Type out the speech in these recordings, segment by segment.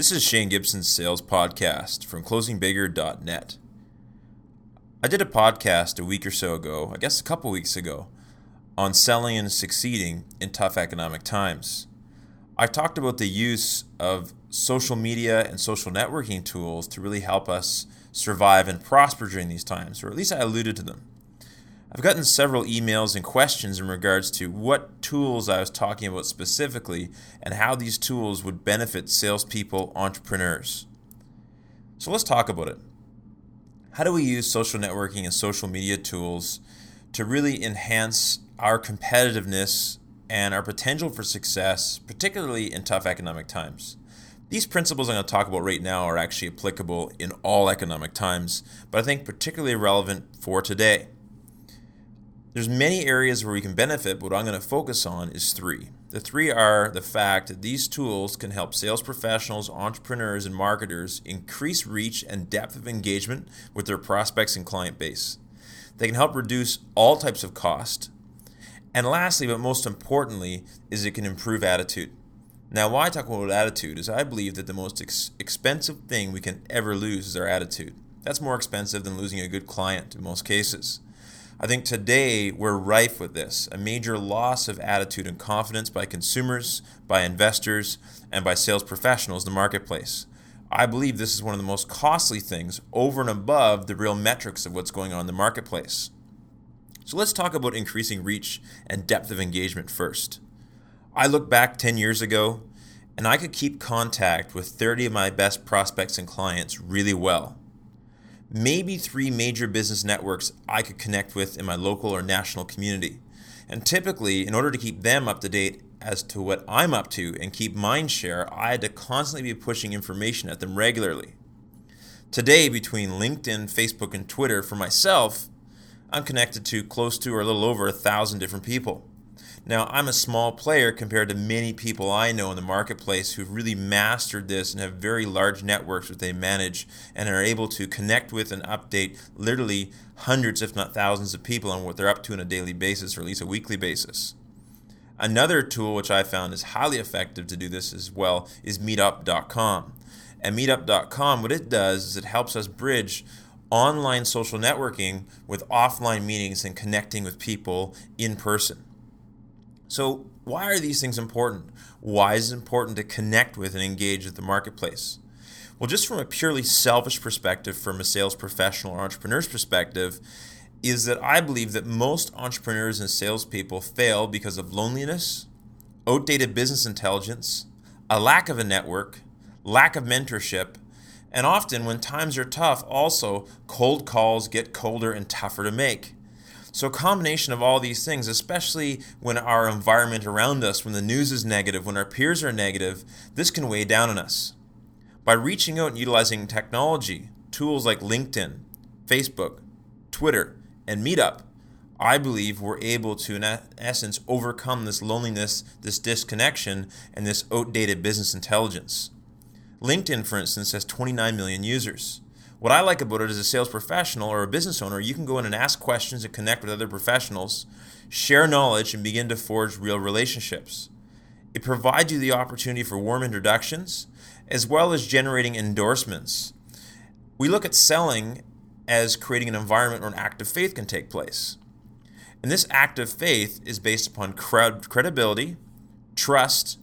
This is Shane Gibson's sales podcast from closingbigger.net. I did a podcast a week or so ago, I guess a couple weeks ago, on selling and succeeding in tough economic times. I talked about the use of social media and social networking tools to really help us survive and prosper during these times, or at least I alluded to them. I've gotten several emails and questions in regards to what tools I was talking about specifically and how these tools would benefit salespeople, entrepreneurs. So let's talk about it. How do we use social networking and social media tools to really enhance our competitiveness and our potential for success, particularly in tough economic times? These principles I'm going to talk about right now are actually applicable in all economic times, but I think particularly relevant for today. There's many areas where we can benefit, but what I'm going to focus on is three. The three are the fact that these tools can help sales professionals, entrepreneurs, and marketers increase reach and depth of engagement with their prospects and client base. They can help reduce all types of cost. And lastly, but most importantly, is it can improve attitude. Now, why I talk about attitude is I believe that the most ex- expensive thing we can ever lose is our attitude. That's more expensive than losing a good client in most cases. I think today we're rife with this a major loss of attitude and confidence by consumers, by investors, and by sales professionals in the marketplace. I believe this is one of the most costly things over and above the real metrics of what's going on in the marketplace. So let's talk about increasing reach and depth of engagement first. I look back 10 years ago and I could keep contact with 30 of my best prospects and clients really well maybe three major business networks I could connect with in my local or national community. And typically, in order to keep them up to date as to what I'm up to and keep mind share, I had to constantly be pushing information at them regularly. Today, between LinkedIn, Facebook, and Twitter, for myself, I'm connected to close to or a little over a thousand different people. Now, I'm a small player compared to many people I know in the marketplace who've really mastered this and have very large networks that they manage and are able to connect with and update literally hundreds, if not thousands, of people on what they're up to on a daily basis or at least a weekly basis. Another tool which I found is highly effective to do this as well is meetup.com. And meetup.com, what it does is it helps us bridge online social networking with offline meetings and connecting with people in person. So, why are these things important? Why is it important to connect with and engage with the marketplace? Well, just from a purely selfish perspective, from a sales professional or entrepreneur's perspective, is that I believe that most entrepreneurs and salespeople fail because of loneliness, outdated business intelligence, a lack of a network, lack of mentorship, and often when times are tough, also cold calls get colder and tougher to make. So, a combination of all these things, especially when our environment around us, when the news is negative, when our peers are negative, this can weigh down on us. By reaching out and utilizing technology, tools like LinkedIn, Facebook, Twitter, and Meetup, I believe we're able to, in essence, overcome this loneliness, this disconnection, and this outdated business intelligence. LinkedIn, for instance, has 29 million users. What I like about it as a sales professional or a business owner, you can go in and ask questions and connect with other professionals, share knowledge, and begin to forge real relationships. It provides you the opportunity for warm introductions as well as generating endorsements. We look at selling as creating an environment where an act of faith can take place. And this act of faith is based upon credibility, trust,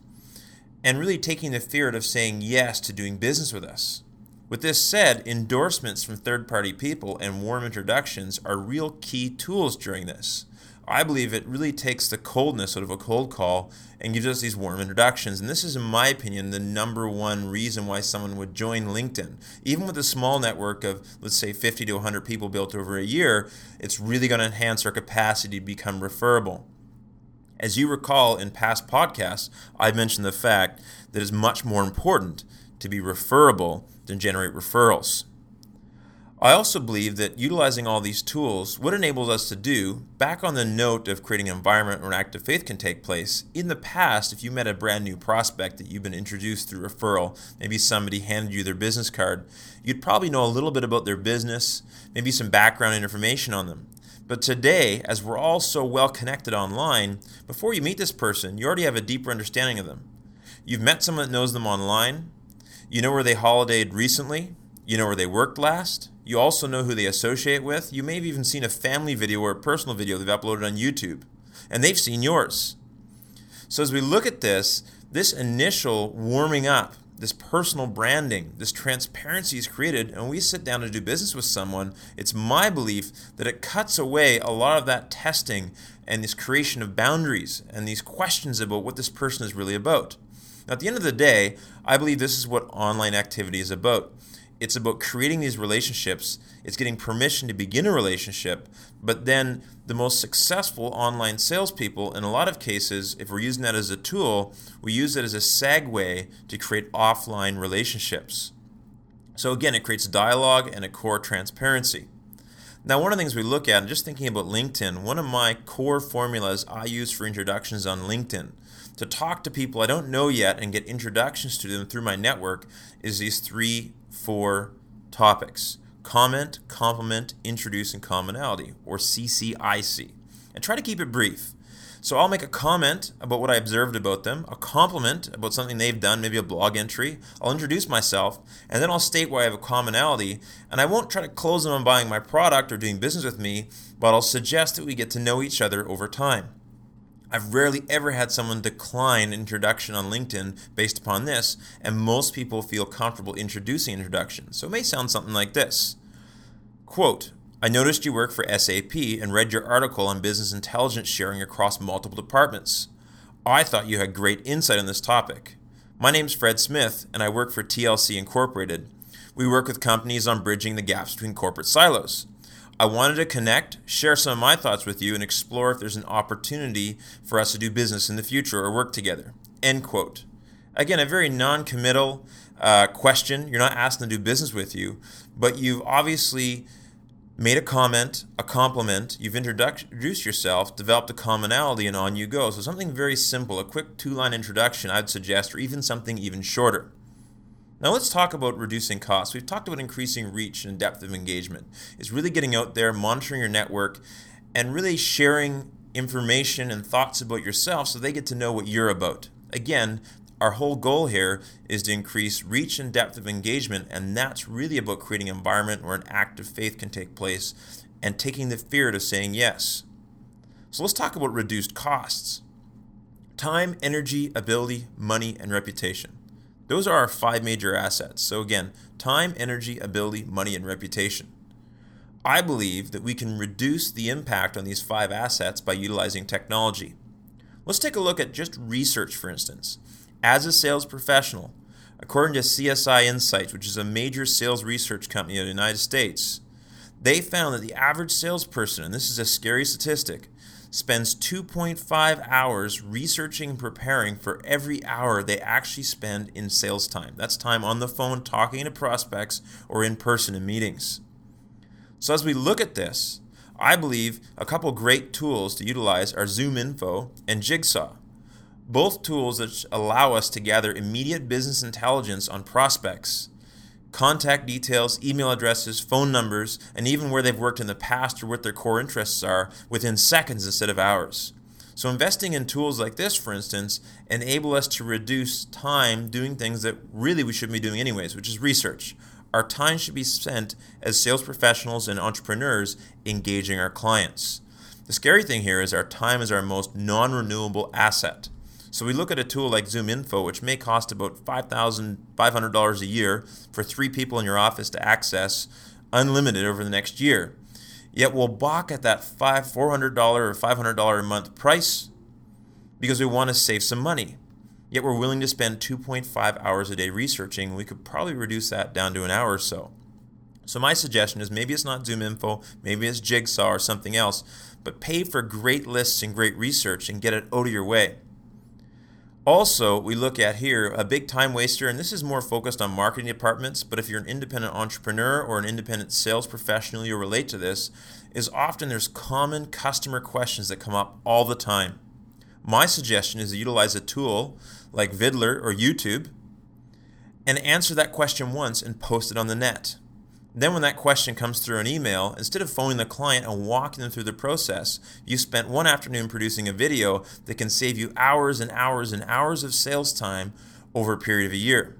and really taking the fear of saying yes to doing business with us. With this said, endorsements from third party people and warm introductions are real key tools during this. I believe it really takes the coldness out of a cold call and gives us these warm introductions. And this is, in my opinion, the number one reason why someone would join LinkedIn. Even with a small network of, let's say, 50 to 100 people built over a year, it's really going to enhance our capacity to become referable. As you recall in past podcasts, I mentioned the fact that it's much more important to be referable than generate referrals. I also believe that utilizing all these tools, what enables us to do, back on the note of creating an environment where an act of faith can take place, in the past, if you met a brand new prospect that you've been introduced through referral, maybe somebody handed you their business card, you'd probably know a little bit about their business, maybe some background information on them. But today, as we're all so well connected online, before you meet this person, you already have a deeper understanding of them. You've met someone that knows them online, You know where they holidayed recently. You know where they worked last. You also know who they associate with. You may have even seen a family video or a personal video they've uploaded on YouTube. And they've seen yours. So as we look at this, this initial warming up, this personal branding, this transparency is created, and we sit down to do business with someone, it's my belief that it cuts away a lot of that testing and this creation of boundaries and these questions about what this person is really about. Now, at the end of the day, I believe this is what online activity is about. It's about creating these relationships. It's getting permission to begin a relationship. But then the most successful online salespeople, in a lot of cases, if we're using that as a tool, we use it as a segue to create offline relationships. So again, it creates dialogue and a core transparency. Now, one of the things we look at, and just thinking about LinkedIn, one of my core formulas I use for introductions on LinkedIn to talk to people I don't know yet and get introductions to them through my network is these three, four topics comment, compliment, introduce, and commonality, or CCIC. And try to keep it brief. So I'll make a comment about what I observed about them, a compliment about something they've done, maybe a blog entry. I'll introduce myself, and then I'll state why I have a commonality. And I won't try to close them on buying my product or doing business with me, but I'll suggest that we get to know each other over time. I've rarely ever had someone decline introduction on LinkedIn based upon this, and most people feel comfortable introducing introductions. So it may sound something like this Quote, I noticed you work for SAP and read your article on business intelligence sharing across multiple departments. I thought you had great insight on this topic. My name's Fred Smith, and I work for TLC Incorporated. We work with companies on bridging the gaps between corporate silos. I wanted to connect, share some of my thoughts with you, and explore if there's an opportunity for us to do business in the future or work together. End quote. Again, a very non committal uh, question. You're not asking to do business with you, but you've obviously made a comment, a compliment, you've introduced yourself, developed a commonality, and on you go. So, something very simple, a quick two line introduction, I'd suggest, or even something even shorter. Now let's talk about reducing costs. We've talked about increasing reach and depth of engagement. It's really getting out there, monitoring your network, and really sharing information and thoughts about yourself so they get to know what you're about. Again, our whole goal here is to increase reach and depth of engagement, and that's really about creating an environment where an act of faith can take place and taking the fear to saying yes. So let's talk about reduced costs time, energy, ability, money, and reputation. Those are our five major assets. So, again, time, energy, ability, money, and reputation. I believe that we can reduce the impact on these five assets by utilizing technology. Let's take a look at just research, for instance. As a sales professional, according to CSO Insights, which is a major sales research company in the United States, they found that the average salesperson, and this is a scary statistic, spends 2.5 hours researching and preparing for every hour they actually spend in sales time. That's time on the phone talking to prospects or in person in meetings. So, as we look at this, I believe a couple great tools to utilize are Zoom Info and Jigsaw. Both tools that allow us to gather immediate business intelligence on prospects contact details, email addresses, phone numbers, and even where they've worked in the past or what their core interests are within seconds instead of hours. So, investing in tools like this, for instance, enable us to reduce time doing things that really we shouldn't be doing anyways, which is research. Our time should be spent as sales professionals and entrepreneurs engaging our clients. The scary thing here is our time is our most non renewable asset. So we look at a tool like ZoomInfo, which may cost about $5,500 a year for three people in your office to access unlimited over the next year. Yet we'll balk at that five, $400 or $500 a month price because we want to save some money. Yet we're willing to spend 2.5 hours a day researching. We could probably reduce that down to an hour or so. So my suggestion is maybe it's not ZoomInfo, maybe it's Jigsaw or something else, but pay for great lists and great research and get it out of your way. Also, we look at here a big time waster, and this is more focused on marketing departments, but if you're an independent entrepreneur or an independent sales professional, you'll relate to this, is often there's common customer questions that come up all the time. My suggestion is to utilize a tool like Viddler or YouTube and answer that question once and post it on the net. Then, when that question comes through an email, instead of phoning the client and walking them through the process, you spent one afternoon producing a video that can save you hours and hours and hours of sales time over a period of a year.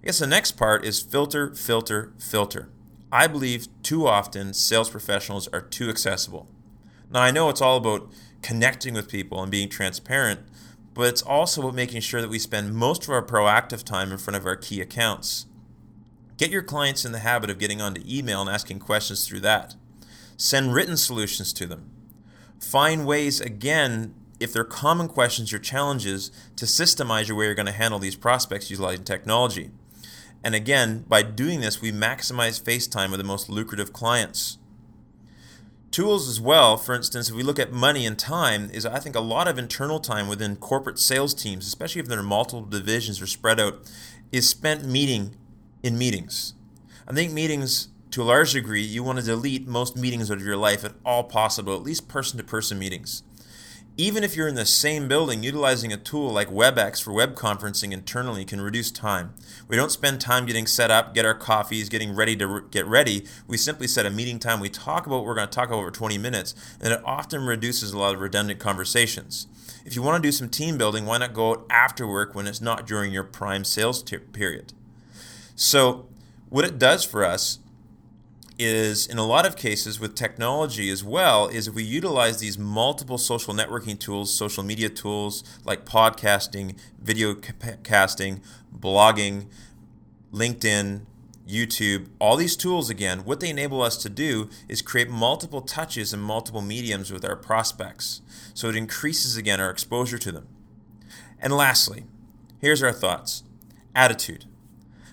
I guess the next part is filter, filter, filter. I believe too often sales professionals are too accessible. Now, I know it's all about connecting with people and being transparent, but it's also about making sure that we spend most of our proactive time in front of our key accounts. Get your clients in the habit of getting onto email and asking questions through that. Send written solutions to them. Find ways, again, if they're common questions or challenges, to systemize your way you're going to handle these prospects utilizing technology. And again, by doing this, we maximize face time with the most lucrative clients. Tools as well, for instance, if we look at money and time, is I think a lot of internal time within corporate sales teams, especially if there are multiple divisions or spread out, is spent meeting in meetings. I think meetings, to a large degree, you want to delete most meetings out of your life at all possible, at least person to person meetings even if you're in the same building, utilizing a tool like WebEx for web conferencing internally can reduce time. We don't spend time getting set up, get our coffees, getting ready to re- get ready. We simply set a meeting time. We talk about what we're going to talk about over 20 minutes, and it often reduces a lot of redundant conversations. If you want to do some team building, why not go out after work when it's not during your prime sales t- period? So, what it does for us is in a lot of cases with technology as well is if we utilize these multiple social networking tools social media tools like podcasting video casting blogging linkedin youtube all these tools again what they enable us to do is create multiple touches and multiple mediums with our prospects. So it increases again our exposure to them. And lastly here's our thoughts. Attitude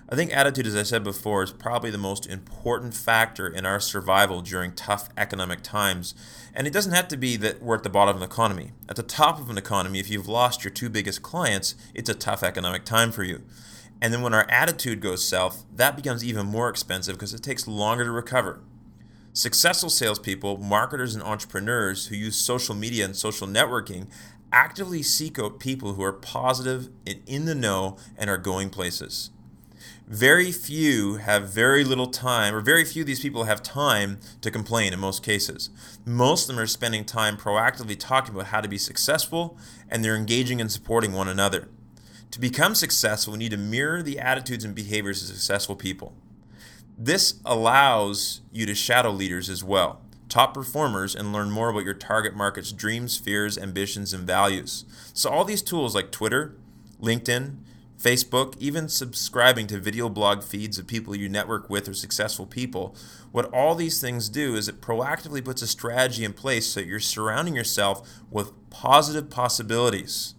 I think attitude, as I said before, is probably the most important factor in our survival during tough economic times. And it doesn't have to be that we're at the bottom of an economy. At the top of an economy, if you've lost your two biggest clients, it's a tough economic time for you. And then when our attitude goes south, that becomes even more expensive because it takes longer to recover. Successful salespeople, marketers, and entrepreneurs who use social media and social networking actively seek out people who are positive and in the know and are going places very few have very little time, or very few of these people have time to complain in most cases. Most of them are spending time proactively talking about how to be successful, and they're engaging and supporting one another. To become successful, we need to mirror the attitudes and behaviors of successful people. This allows you to shadow leaders as well, top performers, and learn more about your target market's dreams, fears, ambitions, and values. So, all these tools like Twitter, LinkedIn, Facebook, even subscribing to video blog feeds of people you network with or successful people, what all these things do is it proactively puts a strategy in place so you're surrounding yourself with positive possibilities.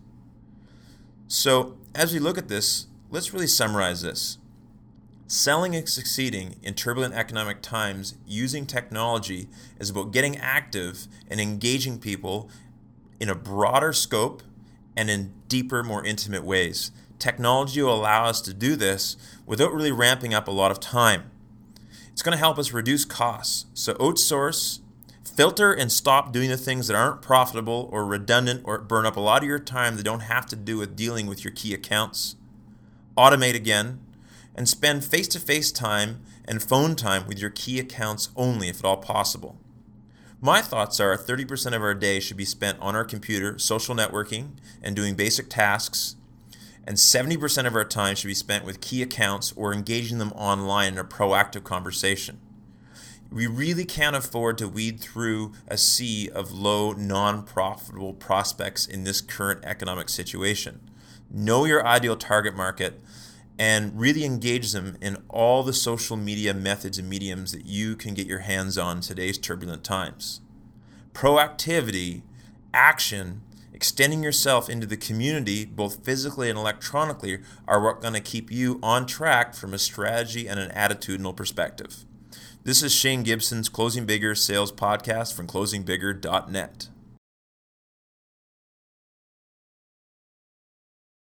So, as we look at this, let's really summarize this. Selling and succeeding in turbulent economic times using technology is about getting active and engaging people in a broader scope and in deeper, more intimate ways technology will allow us to do this without really ramping up a lot of time. It's going to help us reduce costs. So, outsource, filter, and stop doing the things that aren't profitable or redundant or burn up a lot of your time that don't have to do with dealing with your key accounts. Automate again, and spend face to face time and phone time with your key accounts only if at all possible. My thoughts are 30% of our day should be spent on our computer, social networking, and doing basic tasks and 70% of our time should be spent with key accounts or engaging them online in a proactive conversation. We really can't afford to weed through a sea of low, non profitable prospects in this current economic situation. Know your ideal target market and really engage them in all the social media methods and mediums that you can get your hands on today's turbulent times. Proactivity, action, extending yourself into the community, both physically and electronically, are what going to keep you on track from a strategy and an attitudinal perspective. This is Shane Gibson's Closing Bigger Sales Podcast from closingbigger.net.